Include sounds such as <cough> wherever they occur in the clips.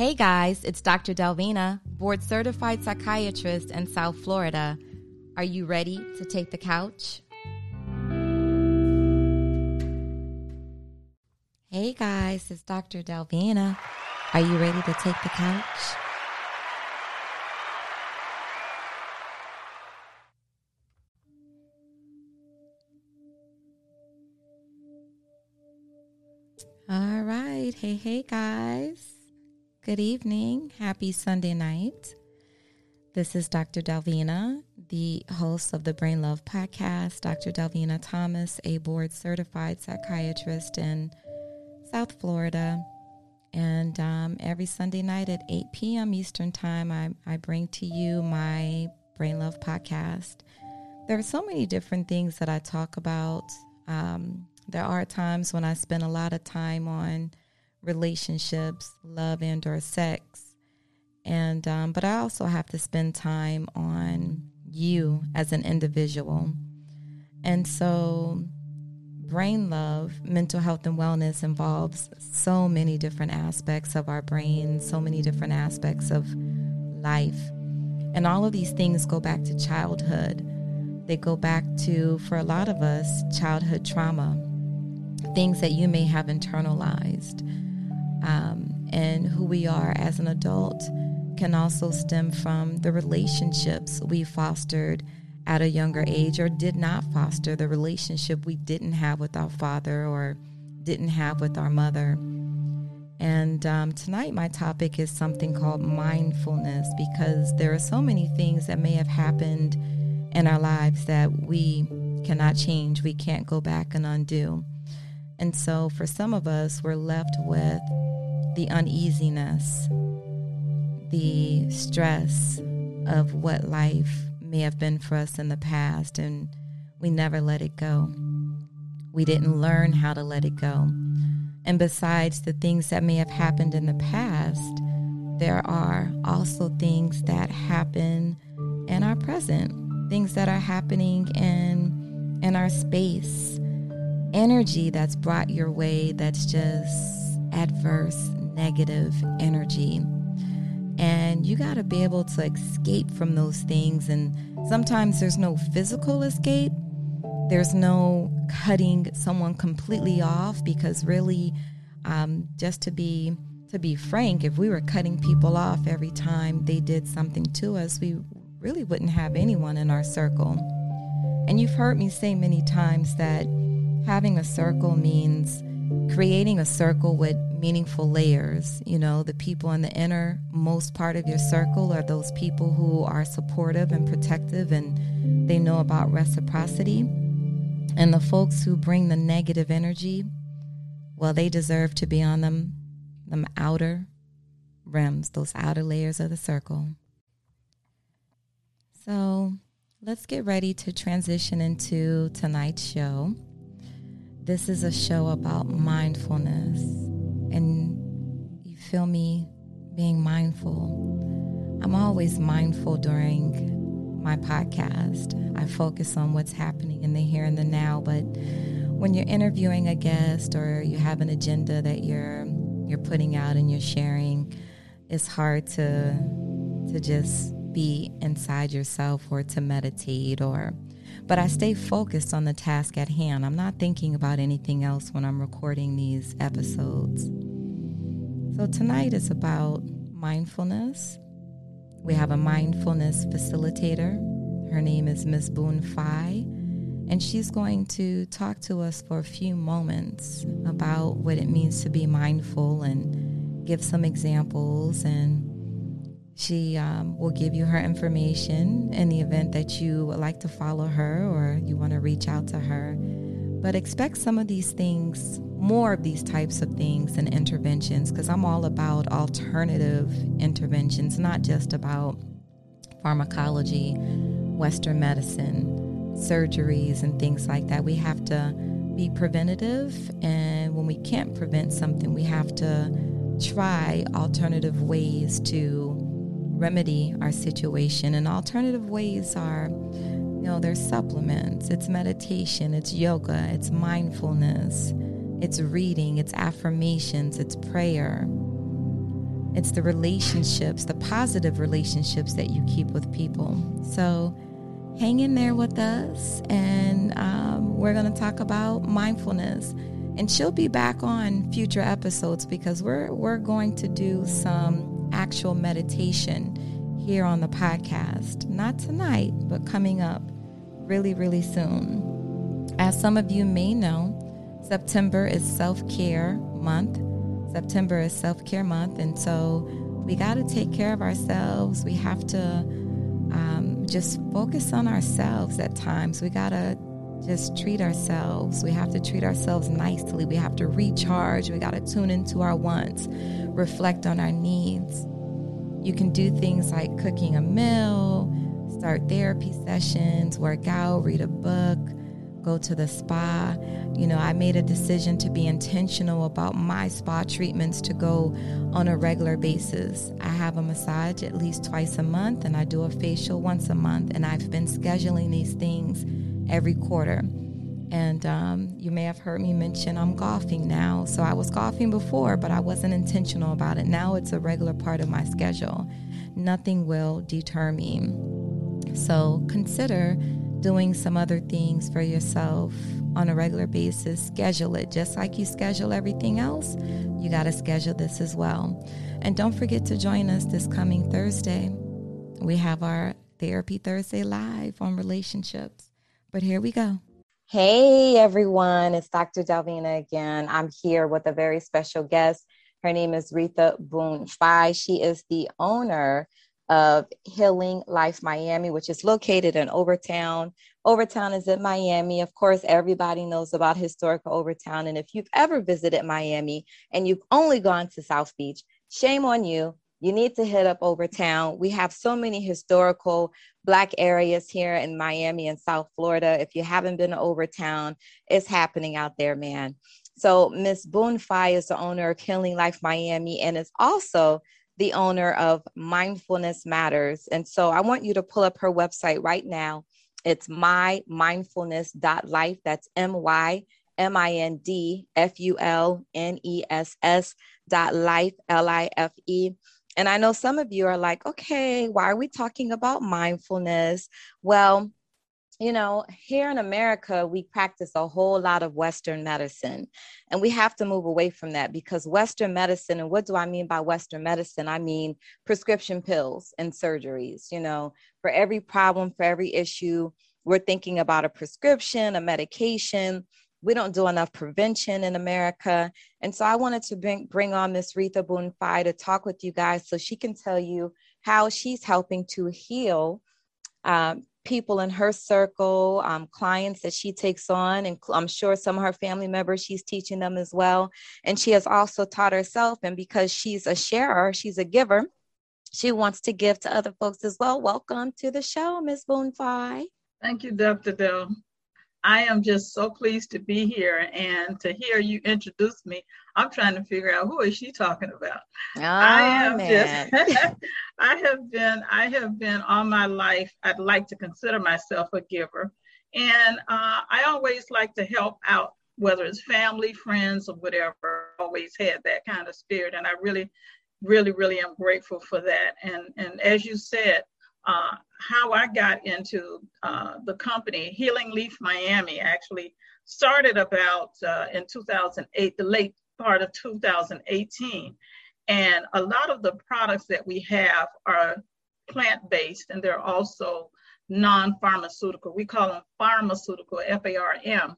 Hey guys, it's Dr. Delvina, board certified psychiatrist in South Florida. Are you ready to take the couch? Hey guys, it's Dr. Delvina. Are you ready to take the couch? All right. Hey, hey guys. Good evening. Happy Sunday night. This is Dr. Delvina, the host of the Brain Love podcast. Dr. Delvina Thomas, a board certified psychiatrist in South Florida. And um, every Sunday night at 8 p.m. Eastern Time, I, I bring to you my Brain Love podcast. There are so many different things that I talk about. Um, there are times when I spend a lot of time on relationships, love, and or sex, and um, but I also have to spend time on you as an individual, and so brain love, mental health and wellness involves so many different aspects of our brain, so many different aspects of life. And all of these things go back to childhood. They go back to, for a lot of us, childhood trauma, things that you may have internalized. Um, and who we are as an adult can also stem from the relationships we fostered at a younger age or did not foster the relationship we didn't have with our father or didn't have with our mother. And um, tonight, my topic is something called mindfulness because there are so many things that may have happened in our lives that we cannot change, we can't go back and undo. And so, for some of us, we're left with the uneasiness, the stress of what life may have been for us in the past, and we never let it go. We didn't learn how to let it go. And besides the things that may have happened in the past, there are also things that happen in our present, things that are happening in in our space, energy that's brought your way that's just adverse, negative energy. And you got to be able to escape from those things. And sometimes there's no physical escape. There's no cutting someone completely off because really um, just to be to be frank if we were cutting people off every time they did something to us we really wouldn't have anyone in our circle. And you've heard me say many times that having a circle means creating a circle with meaningful layers. You know, the people in the innermost part of your circle are those people who are supportive and protective and they know about reciprocity. And the folks who bring the negative energy, well, they deserve to be on them, them outer rims, those outer layers of the circle. So let's get ready to transition into tonight's show. This is a show about mindfulness and you feel me being mindful. I'm always mindful during my podcast. I focus on what's happening in the here and the now, but when you're interviewing a guest or you have an agenda that you're you're putting out and you're sharing, it's hard to to just be inside yourself or to meditate or but I stay focused on the task at hand. I'm not thinking about anything else when I'm recording these episodes. So tonight is about mindfulness. We have a mindfulness facilitator. Her name is Ms. Boone Fye, and she's going to talk to us for a few moments about what it means to be mindful and give some examples and she um, will give you her information in the event that you would like to follow her or you want to reach out to her. But expect some of these things, more of these types of things and interventions, because I'm all about alternative interventions, not just about pharmacology, Western medicine, surgeries, and things like that. We have to be preventative, and when we can't prevent something, we have to try alternative ways to remedy our situation. And alternative ways are, you know, there's supplements, it's meditation, it's yoga, it's mindfulness, it's reading, it's affirmations, it's prayer. it's the relationships, the positive relationships that you keep with people. So hang in there with us, and um, we're going to talk about mindfulness. And she'll be back on future episodes because we're we're going to do some actual meditation here on the podcast. Not tonight, but coming up really, really soon. As some of you may know, September is self care month. September is self care month, and so we got to take care of ourselves. We have to um, just focus on ourselves at times. We got to just treat ourselves. We have to treat ourselves nicely. We have to recharge. We got to tune into our wants, reflect on our needs. You can do things like cooking a meal, start therapy sessions, work out, read a book, go to the spa. You know, I made a decision to be intentional about my spa treatments to go on a regular basis. I have a massage at least twice a month and I do a facial once a month, and I've been scheduling these things every quarter. And um, you may have heard me mention I'm golfing now. So I was golfing before, but I wasn't intentional about it. Now it's a regular part of my schedule. Nothing will deter me. So consider doing some other things for yourself on a regular basis. Schedule it just like you schedule everything else. You got to schedule this as well. And don't forget to join us this coming Thursday. We have our Therapy Thursday live on relationships. But here we go. Hey everyone, it's Dr. Delvina again. I'm here with a very special guest. Her name is Retha Boone Fye. She is the owner of Healing Leaf Miami, which is located in Overtown. Overtown is in Miami. Of course, everybody knows about historical Overtown. And if you've ever visited Miami and you've only gone to South Beach, shame on you you need to hit up Overtown. We have so many historical Black areas here in Miami and South Florida. If you haven't been to Overtown, it's happening out there, man. So, Miss Boone Fye is the owner of Healing Leaf Miami and is also the owner of Mindfulness Matters. And so, I want you to pull up her website right now. It's mymindfulness.life. That's M Y M I N D F U L N E S S dot life, L I F E. And I know some of you are like, okay, why are we talking about mindfulness? Well, you know, here in America, we practice a whole lot of Western medicine, and we have to move away from that because Western medicine, and what do I mean by Western medicine? I mean prescription pills and surgeries. You know, for every problem, for every issue, we're thinking about a prescription, a medication, we don't do enough prevention in America. And so I wanted to bring, bring on Miss Retha Boone Fye to talk with you guys so she can tell you how she's helping to heal um, people in her circle, um, clients that she takes on, and I'm sure some of her family members she's teaching them as well. And she has also taught herself, and because she's a sharer, she's a giver. She wants to give to other folks as well. Welcome to the show, Miss Boone Fye. Thank you, Dr. Dell. I am just so pleased to be here and to hear you introduce me. I'm trying to figure out who is she talking about. Oh, I am man. just <laughs> I have been I have been all my life I'd like to consider myself a giver. And uh, I always like to help out, whether it's family, friends, or whatever. Always had that kind of spirit, and I really, really, really am grateful for that. And and as you said, uh, how I got into uh, the company, Healing Leaf Miami, actually started about uh, in 2008, the late part of 2018. And a lot of the products that we have are plant based and they're also non pharmaceutical. We call them farmaceutical, F A R M,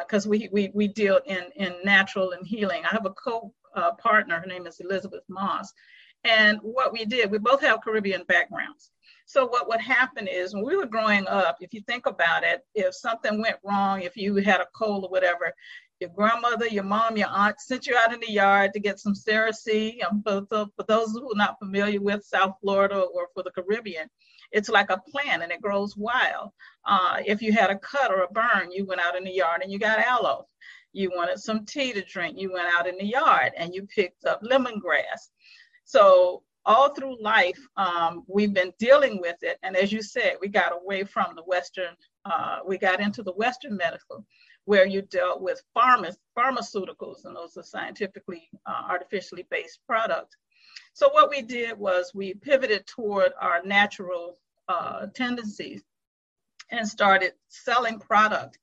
because uh, we, we, we deal in, in natural and healing. I have a co uh, partner, her name is Elizabeth Moss. And what we did, we both have Caribbean backgrounds. So what would happen is when we were growing up, if you think about it, if something went wrong, if you had a cold or whatever, your grandmother, your mom, your aunt sent you out in the yard to get some Cerasee. Um, for, for those who are not familiar with South Florida or for the Caribbean, it's like a plant and it grows wild. Uh, if you had a cut or a burn, you went out in the yard and you got aloe. You wanted some tea to drink, you went out in the yard and you picked up lemongrass. So all through life, um, we've been dealing with it. And as you said, we got away from the Western, uh, we got into the Western medical, where you dealt with pharma, pharmaceuticals, and those are scientifically, uh, artificially based products. So what we did was we pivoted toward our natural uh, tendencies and started selling product.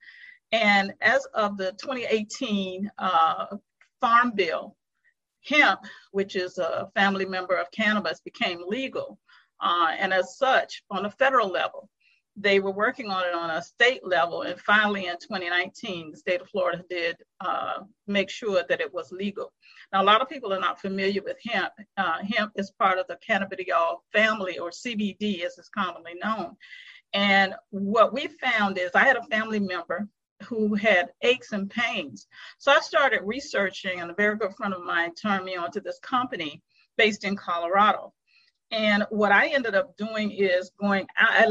And as of the 2018 uh, Farm Bill, hemp, which is a family member of cannabis, became legal. Uh, and as such, on a federal level, they were working on it on a state level. And finally, in 2019, the state of Florida did uh, make sure that it was legal. Now, a lot of people are not familiar with hemp. Uh, hemp is part of the cannabidiol family, or CBD as it's commonly known. And what we found is I had a family member who had aches and pains. So I started researching, and a very good friend of mine turned me on to this company based in Colorado. And what I ended up doing is going, I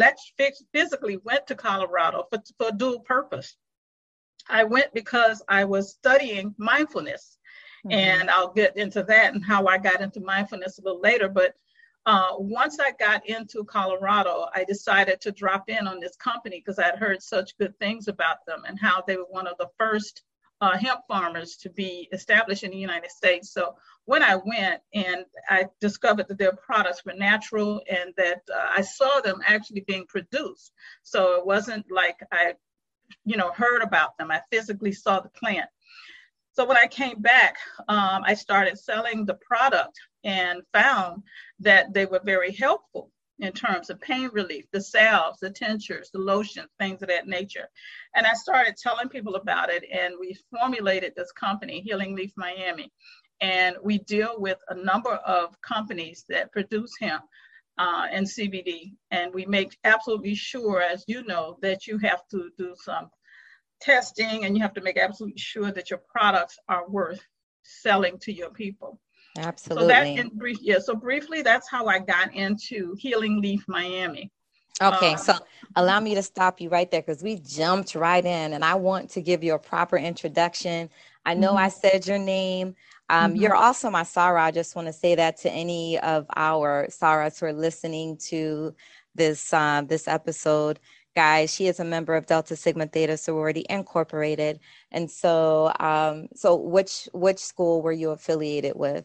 physically went to Colorado for, for a dual purpose. I went because I was studying mindfulness. Mm-hmm. And I'll get into that and how I got into mindfulness a little later. But uh, once I got into Colorado, I decided to drop in on this company because I'd heard such good things about them and how they were one of the first uh, hemp farmers to be established in the United States. So when I went and I discovered that their products were natural and that uh, I saw them actually being produced. So it wasn't like I, you know, heard about them. I physically saw the plant. So when I came back, um, I started selling the product and found that they were very helpful in terms of pain relief, the salves, the tinctures, the lotions, things of that nature. And I started telling people about it, and we formulated this company, Healing Leaf Miami. And we deal with a number of companies that produce hemp uh, and CBD. And we make absolutely sure, as you know, that you have to do some testing and you have to make absolutely sure that your products are worth selling to your people. Absolutely. So that in brief, yeah. So briefly, that's how I got into Healing Leaf Miami. Okay, um, so allow me to stop you right there because we jumped right in, and I want to give you a proper introduction. I know mm-hmm. I said your name. Um, mm-hmm. You're also my Soror. I just want to say that to any of our Sorors who are listening to this uh, this episode guys. She is a member of Delta Sigma Theta Sorority Incorporated. And so, um, so which which school were you affiliated with?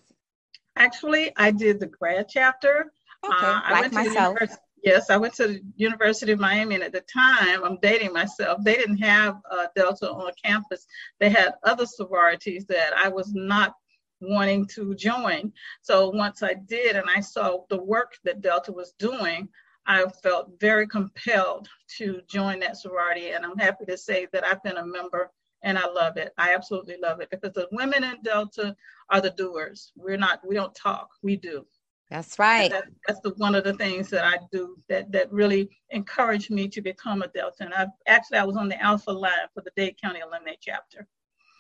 Actually, I did the grad chapter. Okay, uh, like myself. Yes, I went to the University of Miami, and at the time, I'm dating myself. They didn't have uh, Delta on campus. They had other sororities that I was not wanting to join. So once I did, and I saw the work that Delta was doing, I felt very compelled to join that sorority. And I'm happy to say that I've been a member and I love it. I absolutely love it because the women in Delta are the doers. We're not, we don't talk, we do. That's right. That, that's the one of the things that I do that that really encouraged me to become a Delta. And I actually I was on the Alpha line for the Dade County Alumni chapter.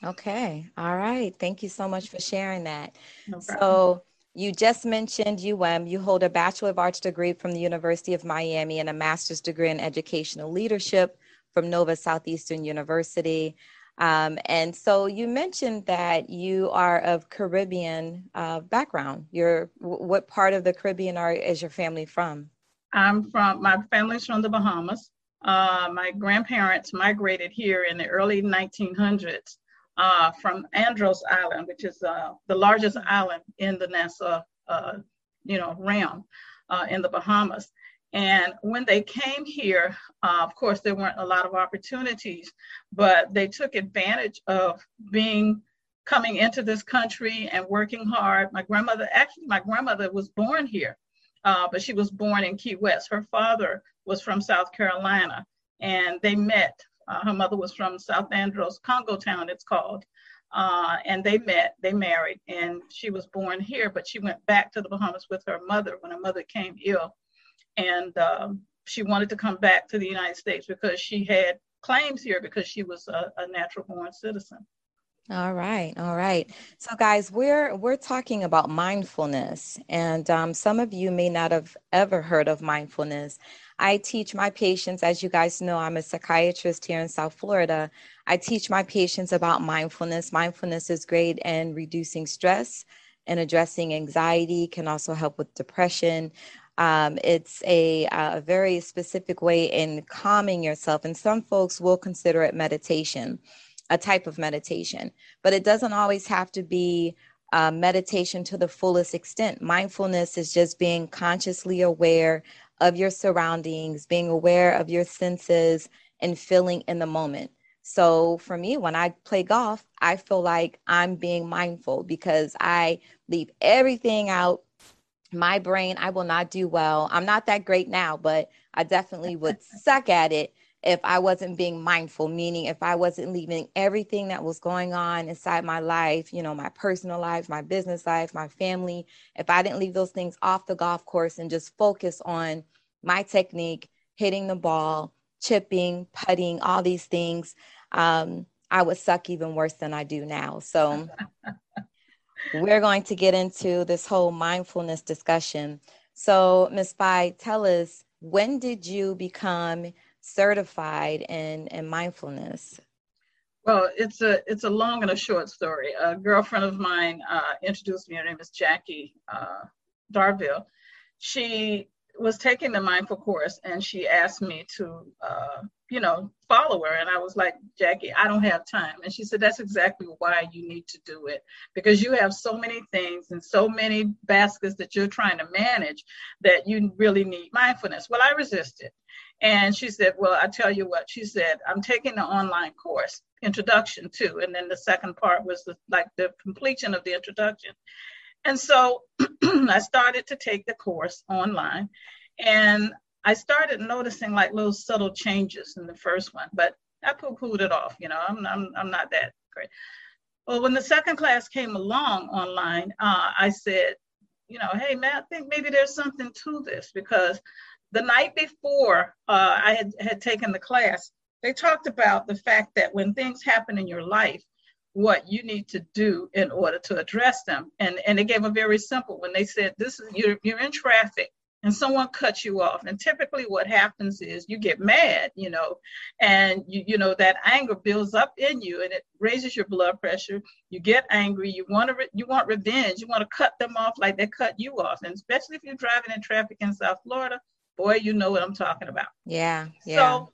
Okay. All right. Thank you so much for sharing that. No so you just mentioned UM. You hold a Bachelor of Arts degree from the University of Miami and a master's degree in educational leadership from Nova Southeastern University. Um, and so you mentioned that you are of Caribbean uh, background. You're what part of the Caribbean are is your family from? I'm from my family's from the Bahamas. Uh, my grandparents migrated here in the early 1900s uh, from Andros Island, which is uh, the largest island in the Nassau, uh, you know, realm uh, in the Bahamas. And when they came here, uh, of course, there weren't a lot of opportunities, but they took advantage of being coming into this country and working hard. My grandmother, actually, my grandmother was born here, uh, but she was born in Key West. Her father was from South Carolina, and they met uh, her mother was from South Andros, Congo Town, it's called. Uh, and they met, they married, and she was born here, but she went back to the Bahamas with her mother when her mother came ill. And um, she wanted to come back to the United States because she had claims here because she was a, a natural born citizen. All right, all right. So, guys, we're we're talking about mindfulness, and um, some of you may not have ever heard of mindfulness. I teach my patients, as you guys know, I'm a psychiatrist here in South Florida. I teach my patients about mindfulness. Mindfulness is great in reducing stress and addressing anxiety, can also help with depression. Um, it's a, a very specific way in calming yourself, and some folks will consider it meditation, a type of meditation, but it doesn't always have to be uh, meditation to the fullest extent. Mindfulness is just being consciously aware of your surroundings, being aware of your senses, and feeling in the moment. So for me, when I play golf, I feel like I'm being mindful because I leave everything out. My brain, I will not do well. I'm not that great now, but I definitely would <laughs> suck at it if I wasn't being mindful, meaning if I wasn't leaving everything that was going on inside my life, you know, my personal life, my business life, my family, if I didn't leave those things off the golf course and just focus on my technique, hitting the ball, chipping, putting, all these things, um, I would suck even worse than I do now. So <laughs> we're going to get into this whole mindfulness discussion. So, Ms. Bai, tell us when did you become certified in, in mindfulness? Well, it's a it's a long and a short story. A girlfriend of mine uh, introduced me. Her name is Jackie uh, Darville. She was taking the mindful course, and she asked me to, uh, you know, follow her. And I was like, Jackie, I don't have time. And she said, That's exactly why you need to do it because you have so many things and so many baskets that you're trying to manage that you really need mindfulness. Well, I resisted. And she said, Well, I tell you what, she said, I'm taking the online course, introduction to, and then the second part was the, like the completion of the introduction. And so <clears throat> I started to take the course online and I started noticing like little subtle changes in the first one, but I poo-pooed it off, you know, I'm, I'm, I'm not that great. Well, when the second class came along online, uh, I said, you know, hey man, I think maybe there's something to this because the night before uh, I had, had taken the class, they talked about the fact that when things happen in your life, what you need to do in order to address them. And, and they gave a very simple when they said, this is you're, you're in traffic and someone cuts you off. And typically what happens is you get mad, you know, and you, you know, that anger builds up in you and it raises your blood pressure. You get angry. You want to, re- you want revenge. You want to cut them off like they cut you off. And especially if you're driving in traffic in South Florida, boy, you know what I'm talking about. Yeah. Yeah. So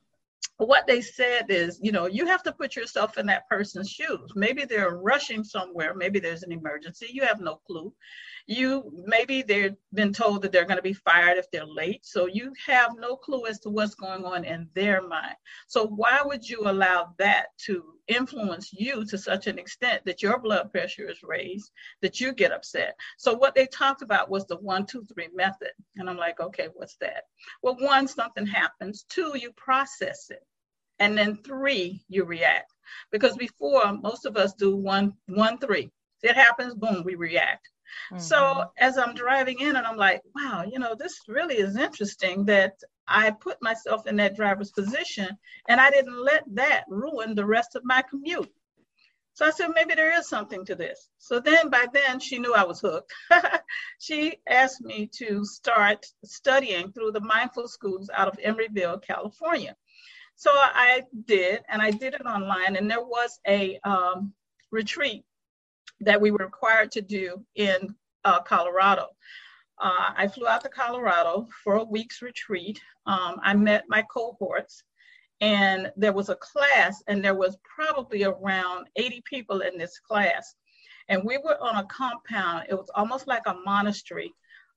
what they said is, you know, you have to put yourself in that person's shoes. Maybe they're rushing somewhere. Maybe there's an emergency. You have no clue you maybe they've been told that they're going to be fired if they're late so you have no clue as to what's going on in their mind so why would you allow that to influence you to such an extent that your blood pressure is raised that you get upset. So what they talked about was the one two three method. And i'm like okay what's that? Well one something happens. Two you process it. And then three you react. Because before most of us do one one three. It happens boom we react Mm-hmm. So as I'm driving in and I'm like, wow, you know, this really is interesting that I put myself in that driver's position and I didn't let that ruin the rest of my commute. So I said, maybe there is something to this. So then by then she knew I was hooked. <laughs> she asked me to start studying through the mindful schools out of Emeryville, California. So I did, and I did it online. And there was a um, retreat that we were required to do in uh, Colorado. Uh, I flew out to Colorado for a week's retreat. Um, I met my cohorts, and there was a class, and there was probably around 80 people in this class. And we were on a compound, it was almost like a monastery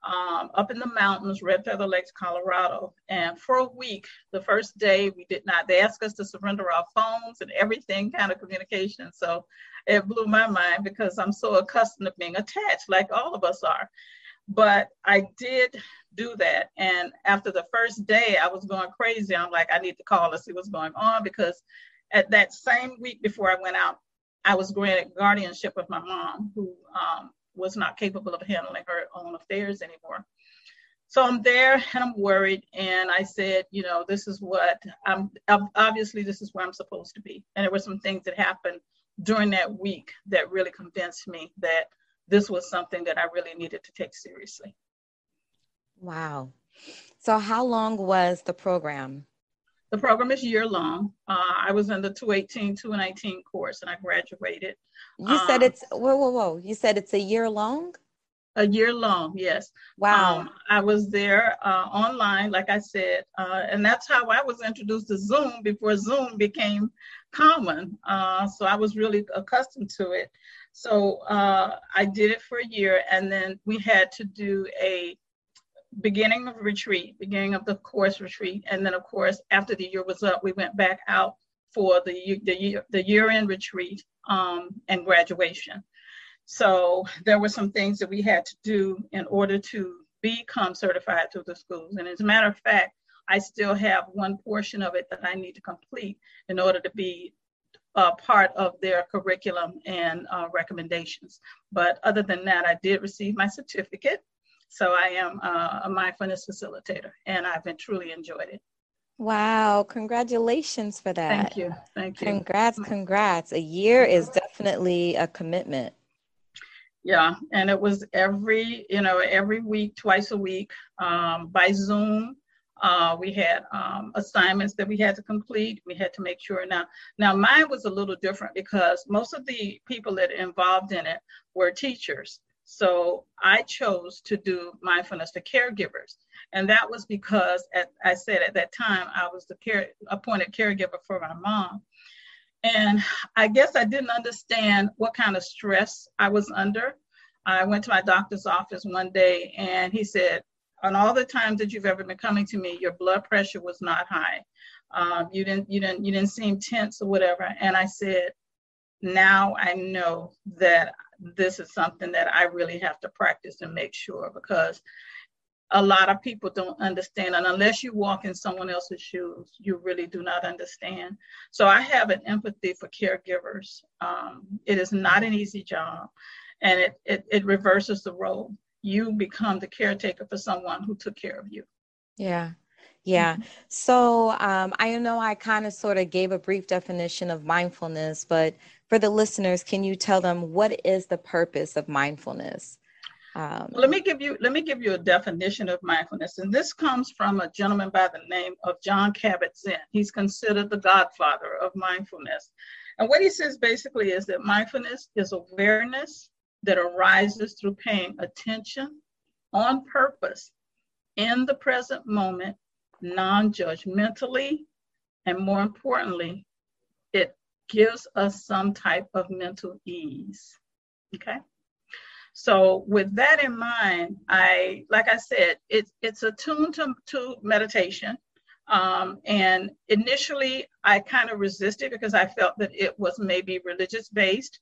um, up in the mountains, Red Feather Lakes, Colorado. And for a week, the first day, we did not, they asked us to surrender our phones and everything kind of communication. So it blew my mind because I'm so accustomed to being attached, like all of us are. But I did do that. And after the first day, I was going crazy. I'm like, I need to call and see what's going on because at that same week before I went out, I was granted guardianship of my mom, who um, was not capable of handling her own affairs anymore. So I'm there and I'm worried. And I said, you know, this is what I'm obviously, this is where I'm supposed to be. And there were some things that happened during that week that really convinced me that this was something that I really needed to take seriously. Wow. So, how long was the program? The program is year long. Uh, I was in the 218, 219 course and I graduated. You um, said it's, whoa, whoa, whoa. You said it's a year long? A year long, yes. Wow. Um, I was there uh, online, like I said, uh, and that's how I was introduced to Zoom before Zoom became common. Uh, so I was really accustomed to it. So uh, I did it for a year, and then we had to do a beginning of retreat, beginning of the course retreat, and then of course after the year was up, we went back out for the the year the year end retreat um, and graduation. So there were some things that we had to do in order to become certified through the schools. And as a matter of fact, I still have one portion of it that I need to complete in order to be uh, part of their curriculum and uh, recommendations. But other than that, I did receive my certificate. So I am uh, a mindfulness facilitator and I've been truly enjoyed it. Wow, congratulations for that. Thank you. Thank you. Congrats, congrats. A year is definitely a commitment. Yeah, and it was every, you know, every week, twice a week um, by Zoom. Uh, we had um, assignments that we had to complete. We had to make sure. Now, now mine was a little different because most of the people that involved in it were teachers. So I chose to do mindfulness for caregivers. And that was because, at, I said at that time, I was the care, appointed caregiver for my mom. And I guess I didn't understand what kind of stress I was under. I went to my doctor's office one day and he said, on all the times that you've ever been coming to me, your blood pressure was not high. Um, you didn't, you didn't, you didn't seem tense or whatever. And I said, now I know that this is something that I really have to practice and make sure because a lot of people don't understand. And unless you walk in someone else's shoes you really do not understand. So i have an empathy for caregivers. Um, it is not an easy job and it, it, it reverses the role. You become the caretaker for someone who took care of you. Yeah. Yeah. Mm-hmm. So um, I know I kind of sort of gave a brief definition of mindfulness, but for the listeners, can you tell them what is the purpose of mindfulness? Um, let me give you let me give you a definition of mindfulness, and this comes from a gentleman by the name of Jon Kabat-Zinn. He's considered the godfather of mindfulness, and what he says basically is that mindfulness is awareness that arises through paying attention on purpose in the present moment, non-judgmentally, and more importantly, gives us some type of mental ease. Okay. So with that in mind, I, like I said, it's it's attuned to, to meditation. Um, and initially, I kind of resisted because I felt that it was maybe religious based.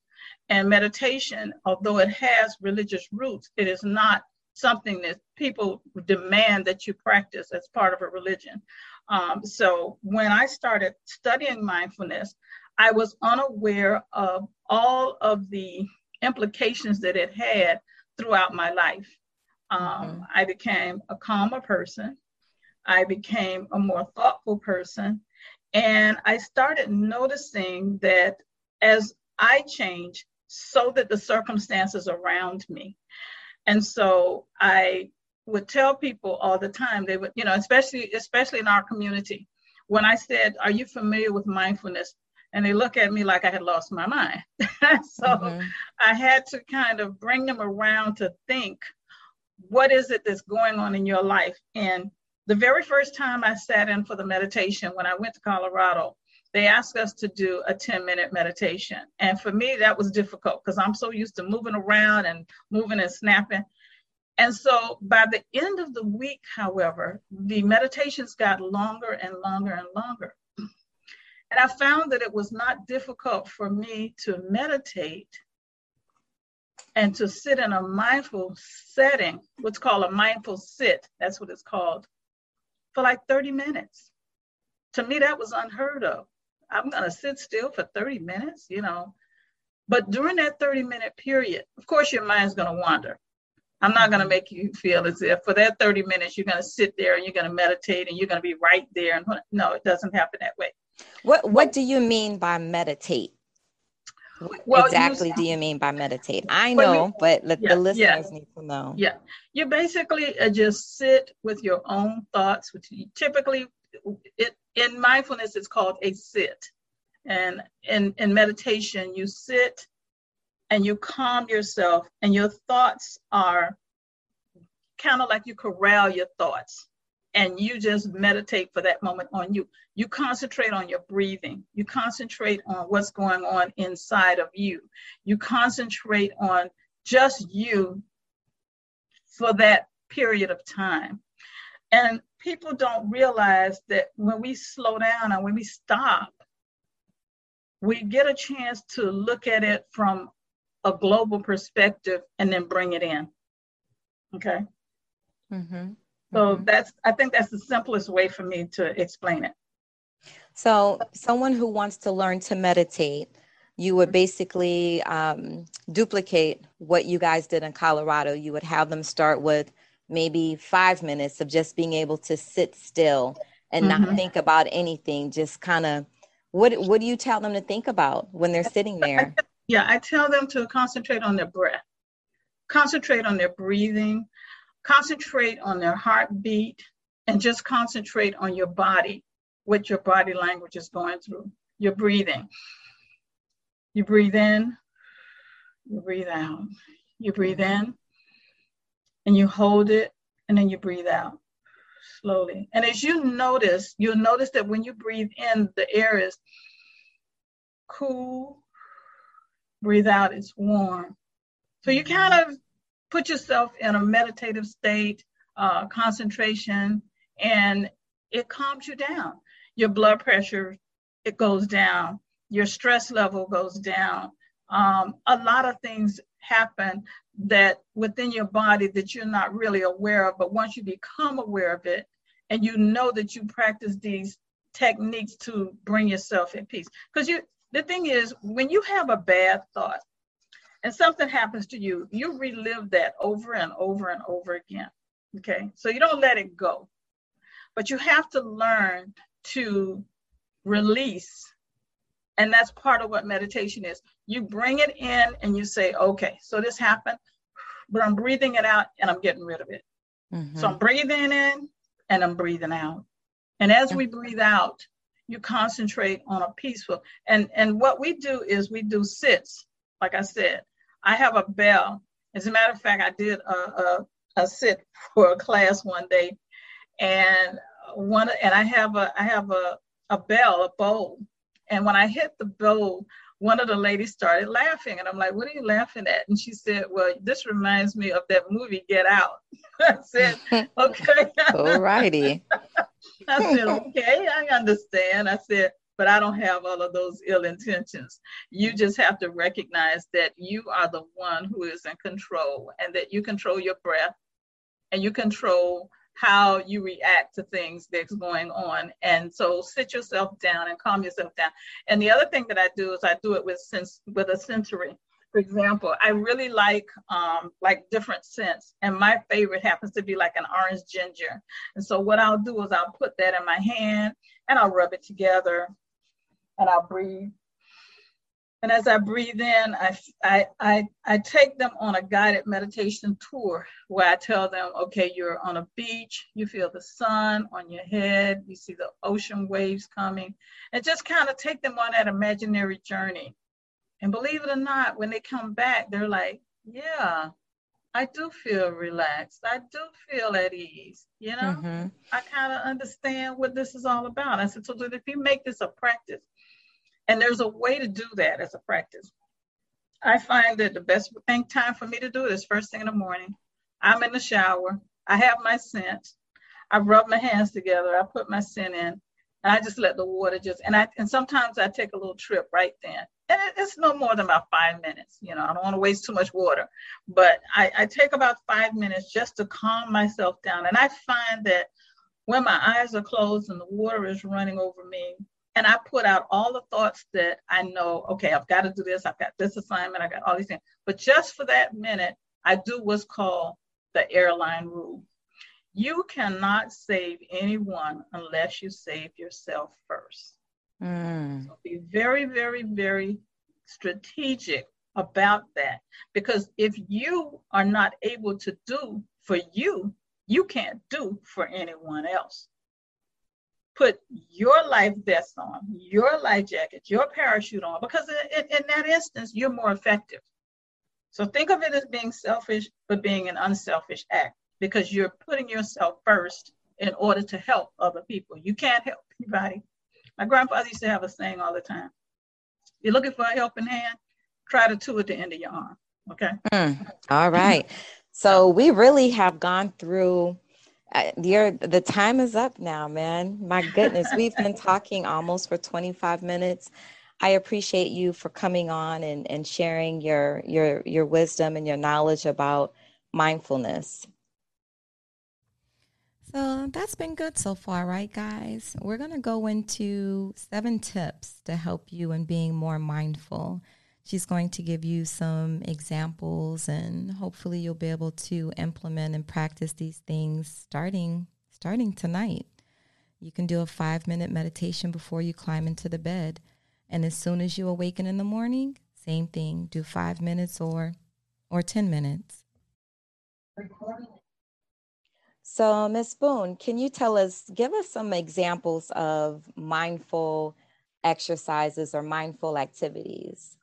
And meditation, although it has religious roots, it is not something that people demand that you practice as part of a religion. Um, so when I started studying mindfulness, I was unaware of all of the implications that it had throughout my life. Um, mm-hmm. I became a calmer person. I became a more thoughtful person. And I started noticing that as I changed, so that the circumstances around me. And so I would tell people all the time, they would, you know, especially especially in our community, when I said, Are you familiar with mindfulness? And they look at me like I had lost my mind. <laughs> so mm-hmm. I had to kind of bring them around to think, what is it that's going on in your life? And the very first time I sat in for the meditation when I went to Colorado, they asked us to do a 10 minute meditation. And for me, that was difficult because I'm so used to moving around and moving and snapping. And so by the end of the week, however, the meditations got longer and longer and longer. And I found that it was not difficult for me to meditate and to sit in a mindful setting, what's called a mindful sit, that's what it's called, for like 30 minutes. To me, that was unheard of. I'm going to sit still for 30 minutes, you know. But during that 30 minute period, of course, your mind's going to wander. I'm not going to make you feel as if for that 30 minutes you're going to sit there and you're going to meditate and you're going to be right there. And no, it doesn't happen that way. What What do you mean by meditate? Well, exactly you, do you mean by meditate? I know, you, but yeah, the listeners yeah, need to know. Yeah, you basically uh, just sit with your own thoughts, which typically it, in mindfulness it's called a sit, and in in meditation you sit and you calm yourself, and your thoughts are kind of like you corral your thoughts and you just meditate for that moment on you. You concentrate on your breathing. You concentrate on what's going on inside of you. You concentrate on just you for that period of time. And people don't realize that when we slow down and when we stop, we get a chance to look at it from a global perspective and then bring it in. Okay. Mm-hmm. So mm-hmm. that's, I think that's the simplest way for me to explain it. So, someone who wants to learn to meditate, you would basically um, duplicate what you guys did in Colorado. You would have them start with maybe five minutes of just being able to sit still and mm-hmm. not think about anything. Just kind of, what what do you tell them to think about when they're sitting there? Yeah, I tell them to concentrate on their breath, concentrate on their breathing, concentrate on their heartbeat, and just concentrate on your body, what your body language is going through, your breathing. You breathe in, you breathe out. You breathe in, and you hold it, and then you breathe out slowly. And as you notice, you'll notice that when you breathe in, the air is cool, breathe out, it's warm. So you kind of put yourself in a meditative state, uh, concentration, and it calms you down. Your blood pressure, it goes down. Your stress level goes down. Um, a lot of things happen that within your body that you're not really aware of, but once you become aware of it and you know that you practice these techniques to bring yourself in peace. Because you the thing is, when you have a bad thought, and something happens to you, you relive that over and over and over again. Okay. So you don't let it go, but you have to learn to release. And that's part of what meditation is. You bring it in and you say, okay, so this happened, but I'm breathing it out and I'm getting rid of it. Mm-hmm. So I'm breathing in and I'm breathing out. And as we breathe out, you concentrate on a peaceful. And and what we do is we do sits, like I said. I have a bell. As a matter of fact, I did a, a, a sit <laughs> for a class one day, and one and I have a I have a, a bell, a bowl, and when I hit the bowl, one of the ladies started laughing, and I'm like, "What are you laughing at?" And she said, "Well, this reminds me of that movie Get Out." <laughs> I said, <laughs> "Okay." All righty. I said, "Okay, I understand." I said, but I don't have all of those ill intentions. You just have to recognize that you are the one who is in control and that you control your breath and you control how you react to things that's going on. And so sit yourself down and calm yourself down. And the other thing that I do is I do it with sense with a sensory. For example, I really like um, like different scents, and my favorite happens to be like an orange ginger. And so what I'll do is I'll put that in my hand and I'll rub it together and I'll breathe. And as I breathe in, I, I, I, I take them on a guided meditation tour where I tell them, okay, you're on a beach, you feel the sun on your head, you see the ocean waves coming, and just kind of take them on that imaginary journey. And believe it or not, when they come back, they're like, yeah, I do feel relaxed. I do feel at ease. You know, mm-hmm. I kind of understand what this is all about. I said, so if you make this a practice, and there's a way to do that as a practice. I find that the best thing time for me to do it is first thing in the morning. I'm in the shower. I have my scent. I rub my hands together. I put my scent in, and I just let the water just. And I and sometimes I take a little trip right then, and it's no more than about five minutes. You know, I don't want to waste too much water, but I, I take about five minutes just to calm myself down. And I find that when my eyes are closed and the water is running over me, and I put out all the thoughts that I know, okay, I've got to do this, I've got this assignment, I got all these things. But just for that minute, I do what's called the airline rule. You cannot save anyone unless you save yourself first. Mm. So be very, very, very strategic about that. Because if you are not able to do for you, you can't do for anyone else put your life vest on, your life jacket, your parachute on, because in, in, that instance, you're more effective. So think of it as being selfish, but being an unselfish act. because you're putting yourself first in order to help other people. You can't help <laughs> anybody. My grandfather used to have a saying all the time. You're looking for a helping hand, try the two at the end of your arm. Okay. Mm, all right. So we really have gone through uh, your the time is up now, man. My goodness, we've been talking almost for 25 minutes. I appreciate you for coming on and, and sharing your your your wisdom and your knowledge about mindfulness. So that's been good so far, right, guys? We're going to go into seven tips to help you in being more mindful. She's going to give you some examples and hopefully you'll be able to implement and practice these things starting starting tonight. You can do a 5-minute meditation before you climb into the bed, and as soon as you awaken in the morning, same thing, do 5 minutes or or 10 minutes. So, Ms. Boone, can you tell us, give us some examples of mindful exercises or mindful activities?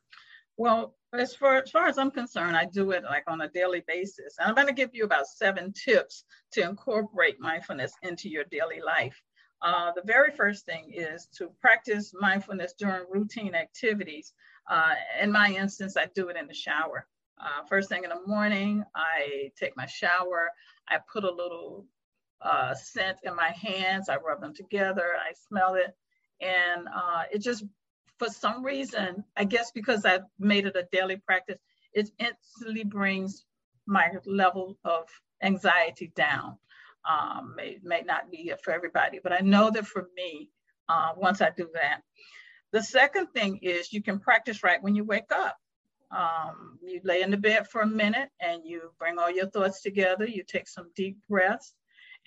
Well, as far, as far as I'm concerned, I do it like on a daily basis. And I'm going to give you about seven tips to incorporate mindfulness into your daily life. Uh, the very first thing is to practice mindfulness during routine activities. Uh, in my instance, I do it in the shower. Uh, first thing in the morning, I take my shower. I put a little uh, scent in my hands. I rub them together. I smell it. And uh, it just, for some reason, I guess because I've made it a daily practice, it instantly brings my level of anxiety down. Um, may, may not be for everybody, but I know that for me, uh, once I do that. The second thing is you can practice right when you wake up. Um, you lay in the bed for a minute and you bring all your thoughts together. You take some deep breaths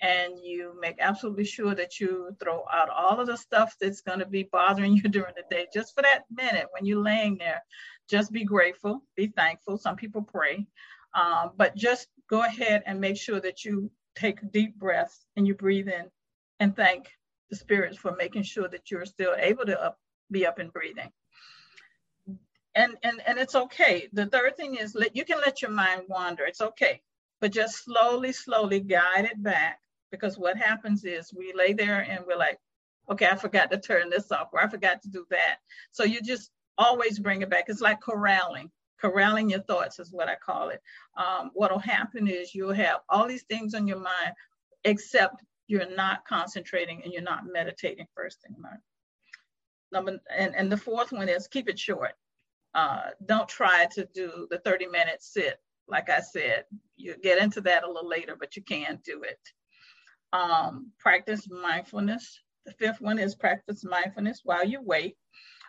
and you make absolutely sure that you throw out all of the stuff that's going to be bothering <laughs> you during the day. Just for that minute when you're laying there, just be grateful, be thankful. Some people pray, um, but just go ahead and make sure that you take deep breaths and you breathe in and thank the spirits for making sure that you're still able to up, be up and breathing and and and it's okay the third thing is let you can let your mind wander it's okay but just slowly slowly guide it back because what happens is we lay there and we're like okay i forgot to turn this off or i forgot to do that. So you just always bring it back. It's like corralling corralling your thoughts is what i call it. Um, what'll happen is you'll have all these things on your mind except you're not concentrating and you're not meditating first thing number and, and the fourth one is keep it short. Uh, don't try to do the 30 minute sit. Like I said, you get into that a little later, but you can do it. Um, practice mindfulness. The fifth one is practice mindfulness while you wait.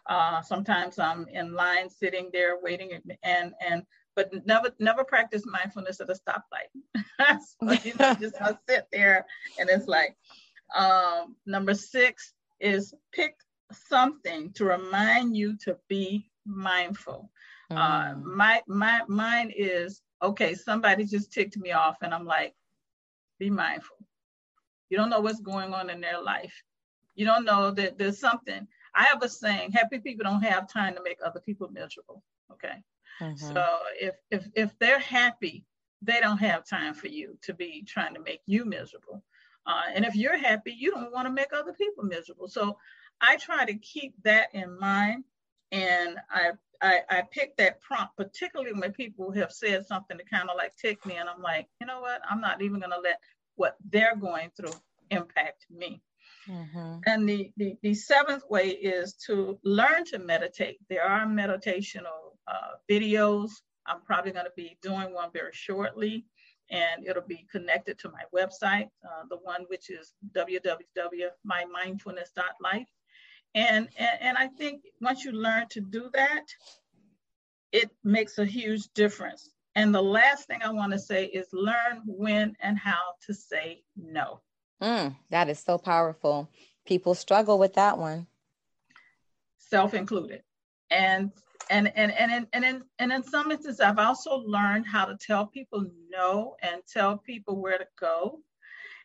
Uh, sometimes I'm in line sitting there waiting and and but never never practice mindfulness at a stoplight. <laughs> so, you know, <laughs> just I sit there and it's like um, number six is pick something to remind you to be mindful. Uh, mm. Uh, my my mine is okay. Somebody just ticked me off, and I'm like, be mindful. You don't know what's going on in their life. You don't know that there's something. I have a saying: happy people don't have time to make other people miserable. Okay. Mm-hmm. So if if if they're happy, they don't have time for you to be trying to make you miserable. Uh, and if you're happy, you don't want to make other people miserable. So I try to keep that in mind and I, I, I picked that prompt, particularly when people have said something to kind of like tick me, and I'm like, you know what? I'm not even going to let what they're going through impact me. Mm-hmm. And the, the, the seventh way is to learn to meditate. There are meditational uh, videos. I'm probably going to be doing one very shortly, and it'll be connected to my website, uh, the one which is www.mymindfulness.life. And, and, and I think once you learn to do that, it makes a huge difference. And the last thing I want to say is learn when and how to say no. Mm, that is so powerful. People struggle with that one. Self included. And and and and and, and in and in some instances I've also learned how to tell people no and tell people where to go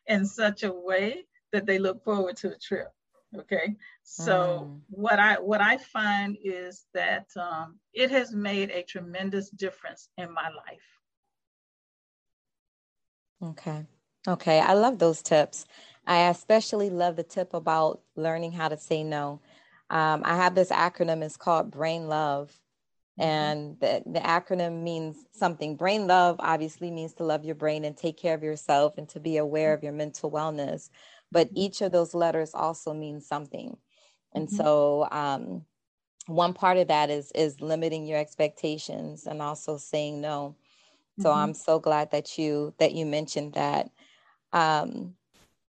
in such a way that they look forward to the trip okay so mm. what i what i find is that um, it has made a tremendous difference in my life Okay. Okay. I love those tips. I especially love the tip about learning how to say no. Um, I have this acronym, it's called Brain Love. Mm-hmm. And the, the acronym means something. Brain love obviously means to love your brain and take care of yourself and to be aware of your mental wellness. But mm-hmm. each of those letters also means something. And mm-hmm. so um, one part of that is is limiting your expectations and also saying no. So mm-hmm. I'm so glad that you that you mentioned that. Um,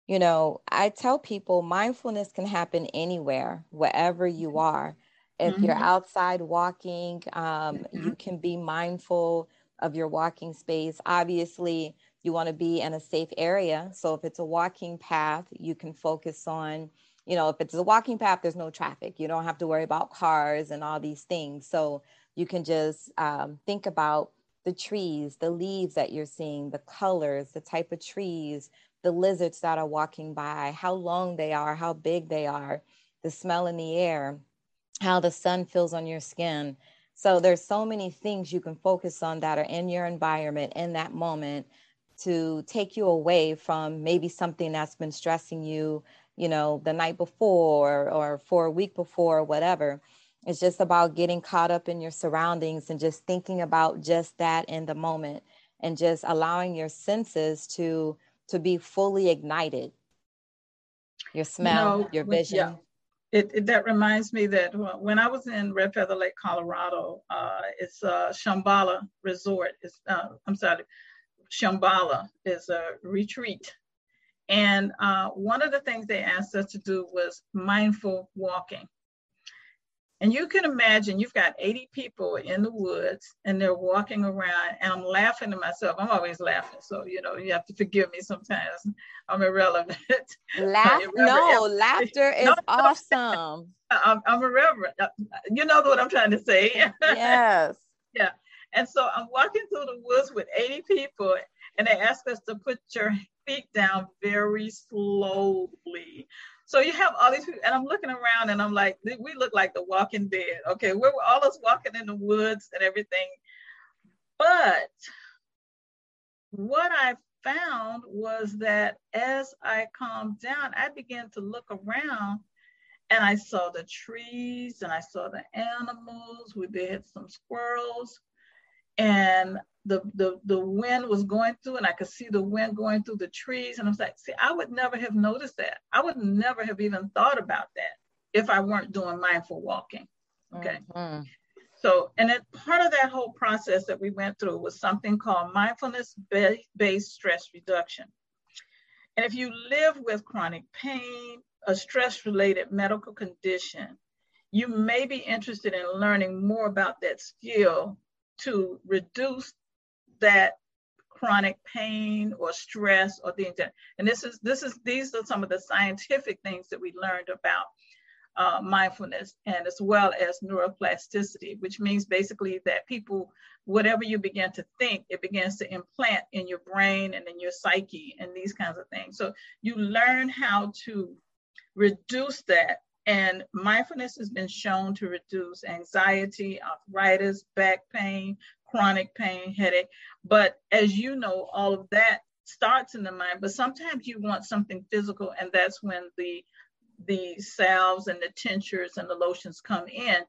you know, I tell people mindfulness can happen anywhere, wherever you mm-hmm. are. If mm-hmm. you're outside walking, um, mm-hmm. you can be mindful of your walking space. Obviously, you want to be in a safe area. So if it's a walking path, you can focus on, you know, if it's a walking path, there's no traffic. You don't have to worry about cars and all these things. So you can just um, think about the trees, the leaves that you're seeing, the colors, the type of trees, the lizards that are walking by, how long they are, how big they are, the smell in the air, how the sun feels on your skin. So there's so many things you can focus on that are in your environment in that moment to take you away from maybe something that's been stressing you, you know, the night before or for a week before or whatever. It's just about getting caught up in your surroundings and just thinking about just that in the moment and just allowing your senses to to be fully ignited. Your smell, you know, your vision. Yeah it, it, that reminds me that when I was in Red Feather Lake, Colorado, uh, it's uh, Shambhala Resort. It's, uh, I'm sorry, Shambhala is a retreat. And uh, one of the things they asked us to do was mindful walking. And you can imagine you've got 80 people in the woods and they're walking around, and I'm laughing to myself. I'm always laughing. So, you know, you have to forgive me sometimes. I'm irrelevant. <laughs> Laugh? no, laughter <laughs> is no, awesome. <laughs> I'm, I'm irreverent. Uh, you know what I'm trying to say. Yes. yeah. And so I'm walking through the woods with 80 people, and they ask us to put your feet down very slowly. So you have all these people, and I'm looking around and I'm like, we look like the walking dead. Okay, we're all us walking in the woods and everything. But what I found was that as I calmed down, I began to look around and I saw the trees and I saw the animals. We had some squirrels and the, the, the wind was going through and I could see the wind going through the trees. And I was like, see, I would never have noticed that. I would never have even thought about that if I weren't doing mindful walking. Okay. Mm-hmm. So, and it, part of that whole process that we went through was something called mindfulness based stress reduction. And if you live with chronic pain, a stress related medical condition, you may be interested in learning more about that skill to reduce that chronic pain or stress or things that and this is this is these are some of the scientific things that we learned about uh, mindfulness and as well as neuroplasticity which means basically that people whatever you begin to think it begins to implant in your brain and in your psyche and these kinds of things. So you learn how to reduce that and mindfulness has been shown to reduce anxiety arthritis back pain chronic pain, headache. But as you know, all of that starts in the mind, but sometimes you want something physical, and that's when the the salves and the tinctures and the lotions come in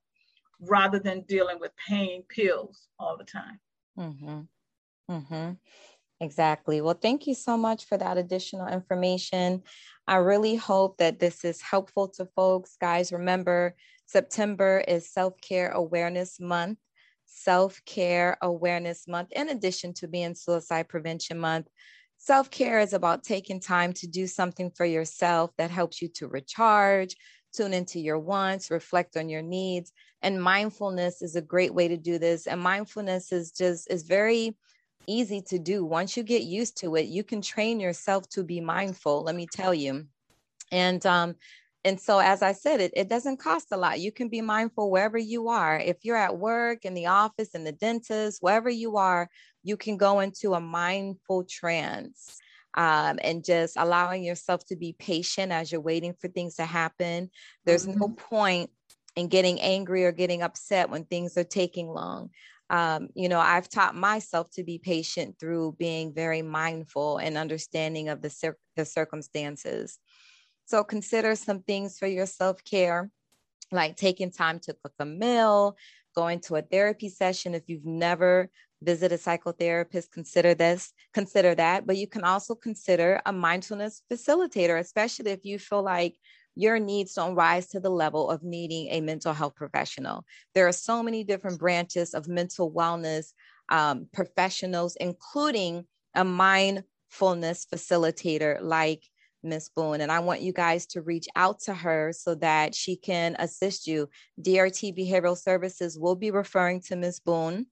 rather than dealing with pain pills all the time. Mm-hmm. Mm-hmm. Exactly. Well, thank you so much for that additional information. I really hope that this is helpful to folks. Guys, remember, September is Self Care Awareness Month. Self Care Awareness Month, in addition to being Suicide Prevention Month. Self care is about taking time to do something for yourself that helps you to recharge, tune into your wants, reflect on your needs. And mindfulness is a great way to do this. And mindfulness is just is very easy to do. Once you get used to it, you can train yourself to be mindful, let me tell you. And um, and so as i said it, it doesn't cost a lot you can be mindful wherever you are if you're at work in the office in the dentist wherever you are you can go into a mindful trance um, and just allowing yourself to be patient as you're waiting for things to happen there's mm-hmm. no point in getting angry or getting upset when things are taking long um, you know, I've taught myself to be patient through being very mindful and understanding of the, cir- the circumstances. So consider some things for your self care, like taking time to cook a meal, going to a therapy session. If you've never visited a psychotherapist, consider this, consider that. But you can also consider a mindfulness facilitator, especially if you feel like your needs don't rise to the level of needing a mental health professional. There are so many different branches of mental wellness um, professionals, including a mindfulness facilitator like Miss Boone. And I want you guys to reach out to her so that she can assist you. DRT Behavioral Services will be referring to Miss Boone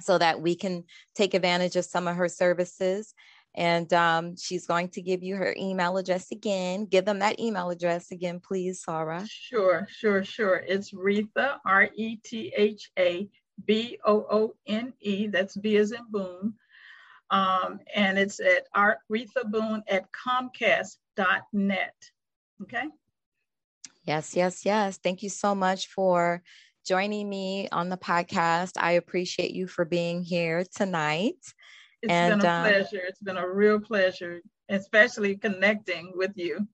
so that we can take advantage of some of her services. And um, she's going to give you her email address again. Give them that email address again, please, Soror. Sure, sure, sure. It's Retha, R E T H A B O O N E. That's B as in Boone. Um, and it's at Art Retha Boone at Comcast.net. Okay. Yes, yes, yes. Thank you so much for joining me on the podcast. I appreciate you for being here tonight. It's and, been a um, pleasure. It's been a real pleasure, especially connecting with you.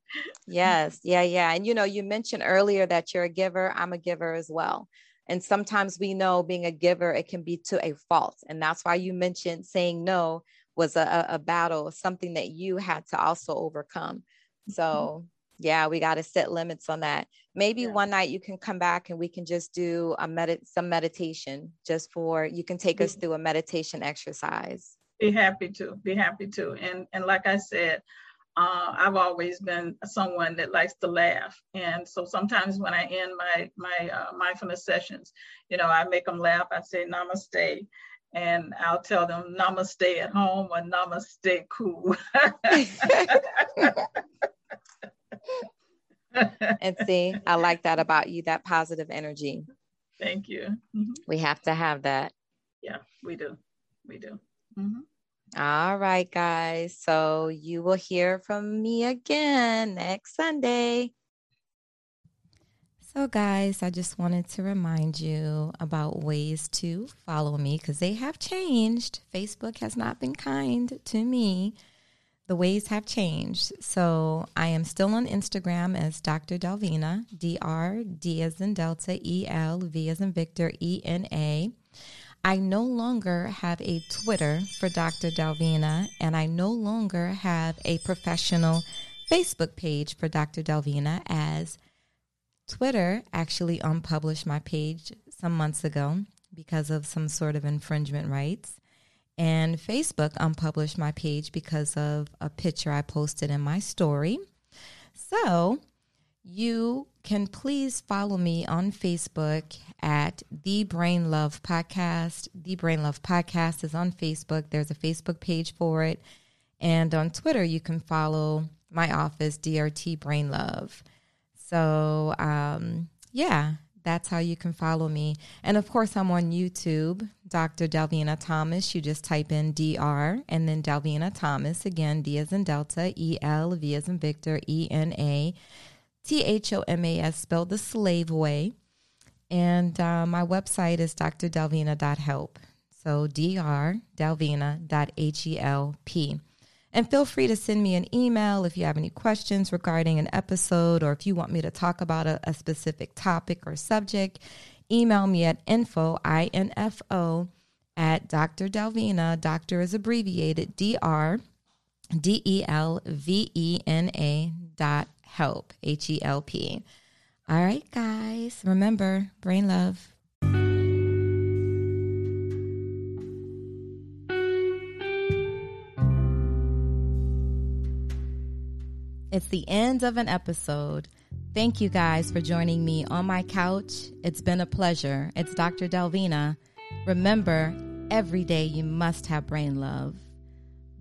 Yes, yeah, yeah. And you know, you mentioned earlier that you're a giver. I'm a giver as well. And sometimes we know being a giver, it can be to a fault. And that's why you mentioned saying no was a, a battle, something that you had to also overcome. Mm-hmm. So yeah, we got to set limits on that. Maybe yeah. one night you can come back and we can just do a med- some meditation just for you can take us through a meditation exercise. Be happy to. Be happy to. And and like I said, uh, I've always been someone that likes to laugh, and so sometimes when I end my my uh, mindfulness sessions, you know, I make them laugh. I say Namaste, and I'll tell them Namaste at home or Namaste cool. <laughs> and see, I like that about you, that positive energy. Thank you. Mm-hmm. We have to have that. Yeah, we do. We do. Mm-hmm. All right, guys. So you will hear from me again next Sunday. So, guys, I just wanted to remind you about ways to follow me because they have changed. Facebook has not been kind to me the ways have changed. So I am still on Instagram as Dr. Delvina, D R D as in Delta, E L V as in Victor, E N A. I no longer have a Twitter for Dr. Delvina, and I no longer have a professional Facebook page for Dr. Delvina, as Twitter actually unpublished my page some months ago because of some sort of infringement rights. And Facebook unpublished my page because of a picture I posted in my story. So you can please follow me on Facebook at The Brain Love Podcast. The Brain Love Podcast is on Facebook. There's a Facebook page for it. And on Twitter, you can follow my office, DRT Brain Love. So, um, yeah, that's how you can follow me. And of course, I'm on YouTube, Dr. Delvina Thomas. You just type in DR and then Delvina Thomas. Again, D as in Delta, E L, V as in Victor, E N A, T H O M A S, spelled the slave way. And uh, my website is drdelvina.help. So drdelvina.help. And feel free to send me an email if you have any questions regarding an episode or if you want me to talk about a, a specific topic or subject. Email me at info, I-N-F-O, at Dr. Delvina. Doctor is abbreviated D-R, D-E-L-V-E-N-A dot help, H-E-L-P. All right, guys. Remember, brain love. It's the end of an episode. Thank you guys for joining me on my couch. It's been a pleasure. It's Dr. Delvina. Remember, every day you must have brain love.